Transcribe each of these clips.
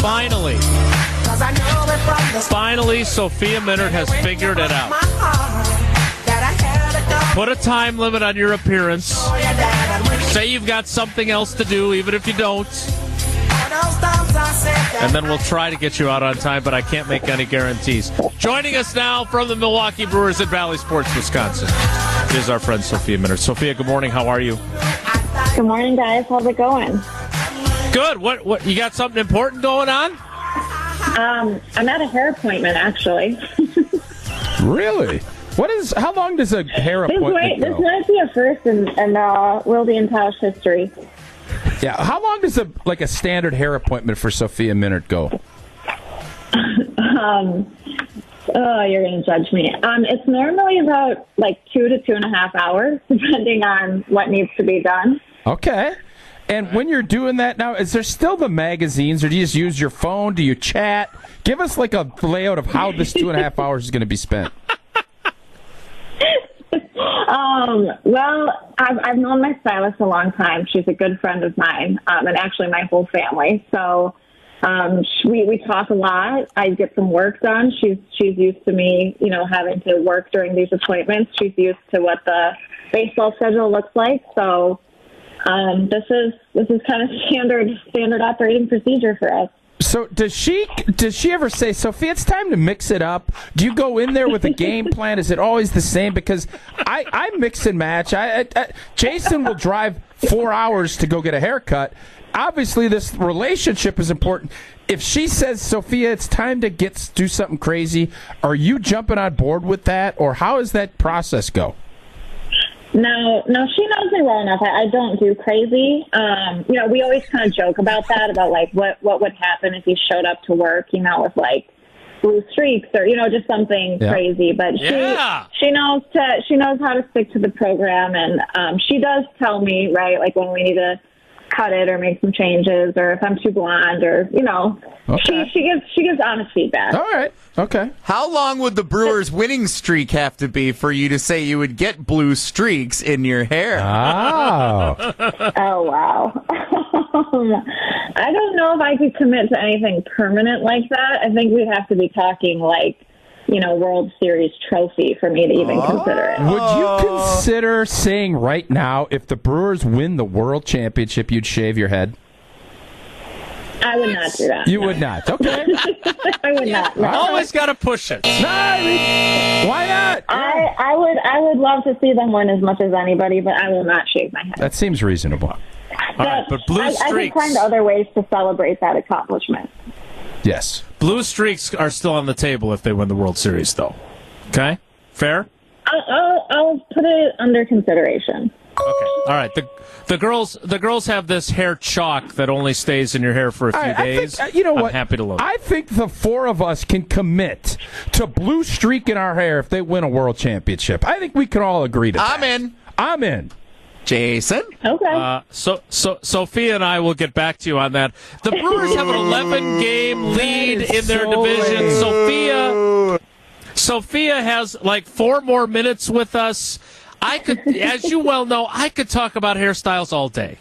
Finally. Finally, Sophia Minnaert has figured it out. Put a time limit on your appearance. Say you've got something else to do, even if you don't. And then we'll try to get you out on time, but I can't make any guarantees. Joining us now from the Milwaukee Brewers at Bally Sports, Wisconsin is our friend Sophia Minnaert. Sophia, good morning. How are you? Good morning, guys. How's it going? Good. What? What? You got something important going on? Um, I'm at a hair appointment, actually. Really? What is? How long does a hair this, appointment might, this might be a first in, in uh, Wilde and Tausch history. Yeah. How long does a like a standard hair appointment for Sophia Minnaert go? Um, oh, you're going to judge me. Um, it's normally about like two to two and a half hours, depending on what needs to be done. Okay. And when you're doing that now, is there still the magazines, or do you just use your phone? Do you chat? Give us like a layout of how this two and a half hours is going to be spent. Um, well, I've, I've known my stylist a long time. She's a good friend of mine, um, and actually my whole family. So um, we we talk a lot. I get some work done. She's she's used to me, you know, having to work during these appointments. She's used to what the baseball schedule looks like. So um, this is this is kind of standard standard operating procedure for us. So does she? Does she ever say, Sophia, it's time to mix it up? Do you go in there with a game plan? Is it always the same? Because I, I mix and match. I, I, I Jason will drive four hours to go get a haircut. Obviously, this relationship is important. If she says, Sophia, it's time to get do something crazy, are you jumping on board with that, or how does that process go? No, no, she knows me well enough. I, I don't do crazy. Um, you know, we always kind of joke about that, about like what what would happen if you showed up to work, you know, with like blue streaks or you know just something Yeah. crazy. But she Yeah. she knows to she knows how to stick to the program, and um, she does tell me right, like when we need to cut it or make some changes, or if I'm too blonde, or you know, Okay. she she gives she gives honest feedback. All right. Okay. How long would the Brewers' winning streak have to be for you to say you would get blue streaks in your hair? Oh. Oh wow. I don't know if I could commit to anything permanent like that. I think we'd have to be talking like, you know, World Series trophy for me to even oh. consider it. Would you oh. consider saying right now, if the Brewers win the World Championship, you'd shave your head? I would not do that. You would not. Okay. I would not. no. Always got to push it. No, why not? I, I would I would love to see them win as much as anybody, but I will not shave my head. That seems reasonable. All right, but blue I, I can find other ways to celebrate that accomplishment. Yes. Blue streaks are still on the table if they win the World Series, though. Okay, fair. I'll, I'll, I'll put it under consideration. Okay. All right. The the girls the girls have this hair chalk that only stays in your hair for a few All right, I days. think, uh, you know I'm what? happy to load. I think the four of us can commit to blue streak in our hair if they win a world championship. I think we can all agree to that. I'm in. I'm in. Jason? Okay. Uh, so, so Sophia and I will get back to you on that. The Brewers have an 11 game lead in their so division. lame. Sophia, Sophia has like four more minutes with us. I could, as you well know, I could talk about hairstyles all day,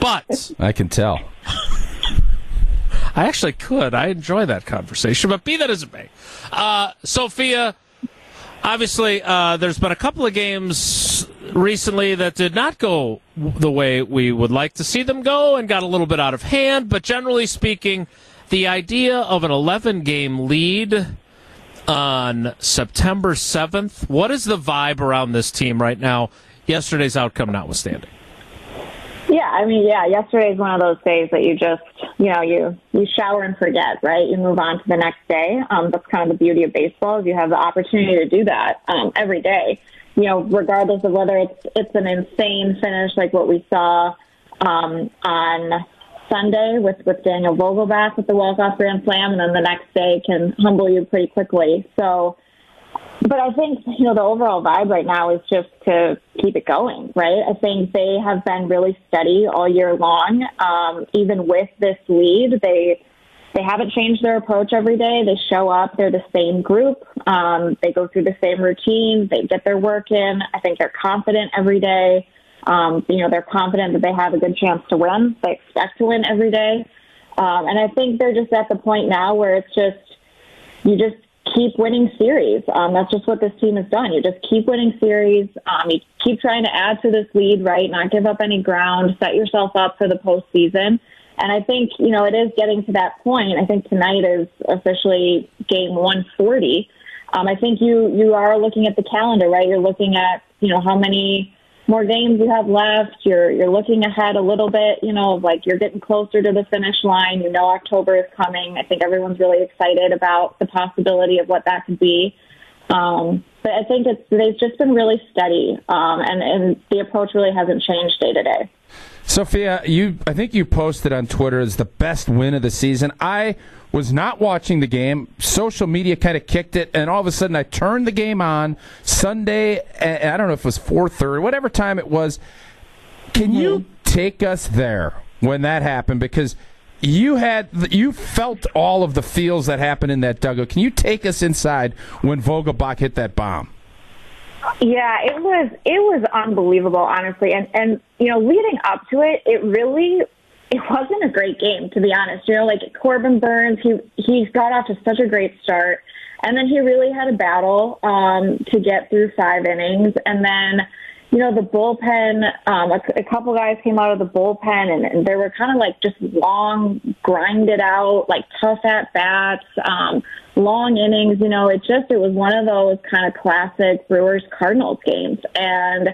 but I can tell. I actually could. I enjoy that conversation, but be that as it may. Uh, Sophia, obviously, uh, there's been a couple of games recently that did not go the way we would like to see them go and got a little bit out of hand, but generally speaking, the idea of an 11 game lead on September 7th, what is the vibe around this team right now, yesterday's outcome notwithstanding? Yeah, I mean, yeah, yesterday is one of those days that you just, you know, you you shower and forget, right? You move on to the next day. Um, that's kind of the beauty of baseball is you have the opportunity to do that um, every day. You know, regardless of whether it's it's an insane finish like what we saw um, on Sunday with with Daniel Vogelbach with the walk off grand slam, and then the next day can humble you pretty quickly. So but I think, you know, the overall vibe right now is just to keep it going, right? I think they have been really steady all year long. Um, even with this lead, they they haven't changed their approach every day. They show up, they're the same group. Um, they go through the same routine, they get their work in. I think they're confident every day. Um, you know, they're confident that they have a good chance to win. They expect to win every day. Um, and I think they're just at the point now where it's just you just keep winning series. Um, that's just what this team has done. You just keep winning series. Um, you keep trying to add to this lead, right? Not give up any ground. Set yourself up for the postseason. And I think you know it is getting to that point. I think tonight is officially game 140. Um, I think you you are looking at the calendar, right? You're looking at you know how many more games you have left. You're you're looking ahead a little bit, you know, like you're getting closer to the finish line. You know October is coming. I think everyone's really excited about the possibility of what that could be. Um, but I think it's they've just been really steady, um, and and the approach really hasn't changed day to day. Sophia, you I think you posted on Twitter as the best win of the season. I was not watching the game. Social media kind of kicked it, and all of a sudden I turned the game on Sunday. I don't know if it was four thirty, whatever time it was. Can mm-hmm. you take us there when that happened? Because you had you felt all of the feels that happened in that dugout. Can you take us inside when Vogelbach hit that bomb? Yeah, it was it was unbelievable, honestly, and and you know, leading up to it, it really it wasn't a great game, to be honest. You know, like Corbin Burnes, he he got off to such a great start, and then he really had a battle um, to get through five innings, and then. You know, the bullpen, um, a, a couple guys came out of the bullpen and, and they were kind of like just long, grinded out, like tough at bats, um, long innings. You know, it just, it was one of those kind of classic Brewers Cardinals games. And,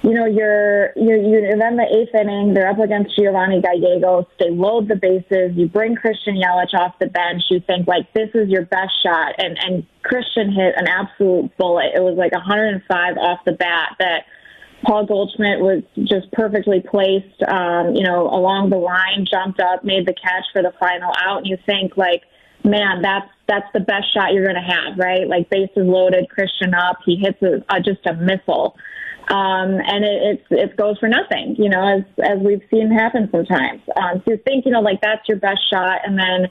you know, you're, you're, you're then the eighth inning, they're up against Giovanni Gallegos. They load the bases. You bring Christian Yelich off the bench. You think like this is your best shot. And, and Christian hit an absolute bullet. It was like 105 off the bat that Paul Goldschmidt was just perfectly placed, um, you know, along the line, jumped up, made the catch for the final out. And you think like, man, that's, that's the best shot you're going to have, right? Like bases loaded, Christian up. He hits a, a, just a missile um, and it, it's it goes for nothing, you know, as as we've seen happen sometimes. Um, so you think, you know, like that's your best shot, and then,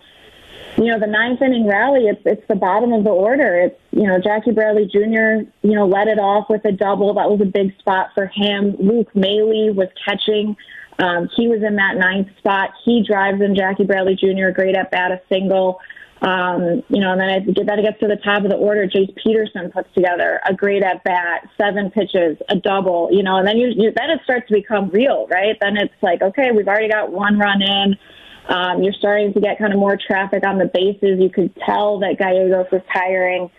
you know, the ninth inning rally, it's it's the bottom of the order. It's you know Jackie Bradley Jr. You know led it off with a double. That was a big spot for him. Luke Maile was catching. Um, he was in that ninth spot. He drives in Jackie Bradley Jr. Great at bat, a single. Um, you know, and then I get that gets to the top of the order. Jace Peterson puts together a great at bat, seven pitches, a double. You know, and then you, you then it starts to become real, right? Then it's like, okay, we've already got one run in. Um, you're starting to get kind of more traffic on the bases. You could tell that Gallegos was tiring.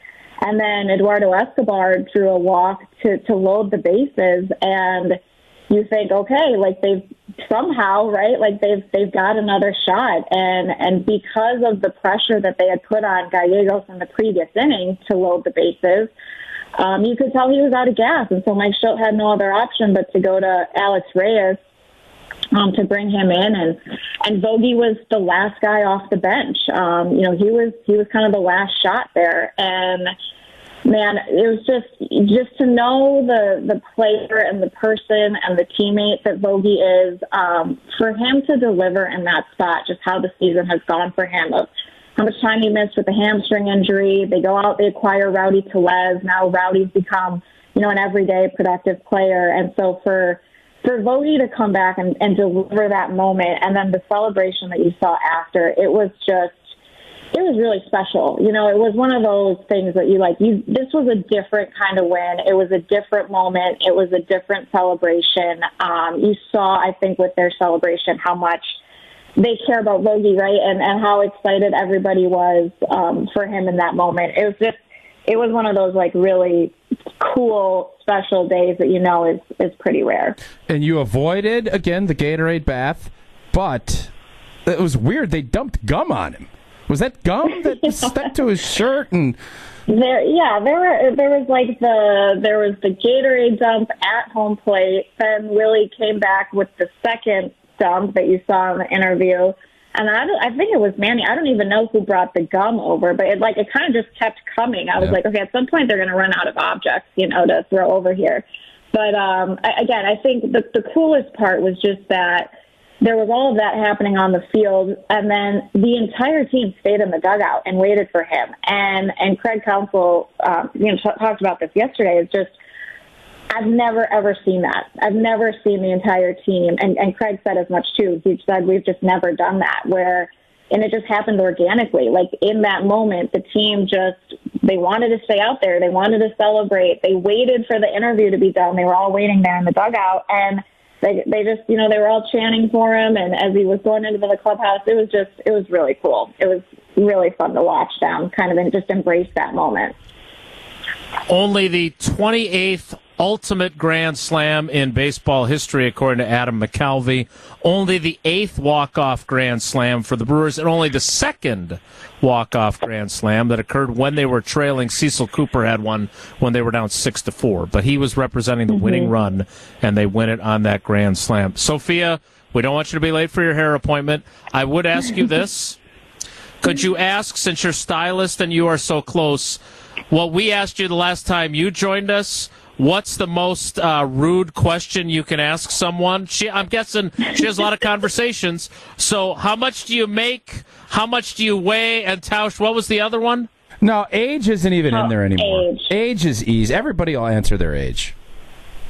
And then Eduardo Escobar drew a walk to, to load the bases. And you think, okay, like they've somehow, right? Like they've they've got another shot, and and because of the pressure that they had put on Gallegos in the previous inning to load the bases, um, you could tell he was out of gas, and so Mike Shildt had no other option but to go to Alex Reyes um, to bring him in, and and Vogie was the last guy off the bench. Um, you know, he was he was kind of the last shot there, and man, it was just just to know the the player and the person and the teammate that Vogie is. Um, for him to deliver in that spot, just how the season has gone for him. Of how much time he missed with the hamstring injury. They go out, they acquire Rowdy Tellez. Now Rowdy's become, you know, an everyday productive player. And so for for Vogie to come back and, and deliver that moment and then the celebration that you saw after, it was just it was really special. You know, it was one of those things that you like. You this was a different kind of win. It was a different moment. It was a different celebration. Um, you saw, I think, with their celebration, how much they care about Vogie, right, and and how excited everybody was um, for him in that moment. It was just, it was one of those like really cool, special days that you know is is pretty rare. And you avoided again the Gatorade bath, but it was weird. They dumped gum on him. Was that gum that stuck to his shirt and? There, yeah, there were there was like the there was the Gatorade dump at home plate. Then Willie came back with the second dump that you saw in the interview, and I I think it was Manny. I don't even know who brought the gum over, but it like it kind of just kept coming. I was like, okay, at some point they're going to run out of objects, you know, to throw over here. But um, I, again, I think the the coolest part was just that there was all of that happening on the field, and then the entire team stayed in the dugout and waited for him. And and Craig Counsell, um, you know, t- talked about this yesterday. It's just I've never ever seen that. I've never seen the entire team, and and Craig said as much too. He said we've just never done that where and it just happened organically. Like in that moment, the team just they wanted to stay out there. They wanted to celebrate. They waited for the interview to be done. They were all waiting there in the dugout, and they they just you know they were all chanting for him. And as he was going into the clubhouse, it was just it was really cool. It was really fun to watch them kind of and just embrace that moment. Only the 28th ultimate grand slam in baseball history, according to Adam McCalvy. Only the eighth walk-off grand slam for the Brewers, and only the second walk-off grand slam that occurred when they were trailing. Cecil Cooper had one when they were down six to four, but he was representing the mm-hmm. winning run, and they win it on that grand slam. Sophia, we don't want you to be late for your hair appointment. I would ask you this. Could you ask, since you're stylist and you are so close, what we asked you the last time you joined us? What's the most uh, rude question you can ask someone? She, I'm guessing she has a lot of conversations. So, how much do you make? How much do you weigh? And Tausch, what was the other one? No, age isn't even oh, in there anymore. Age. age is easy. Everybody will answer their age.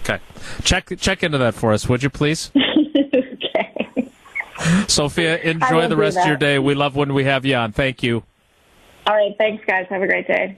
Okay, check check into that for us, would you please? okay. Sophia, enjoy the rest of your day. We love when we have you on. Thank you. All right, thanks, guys. Have a great day.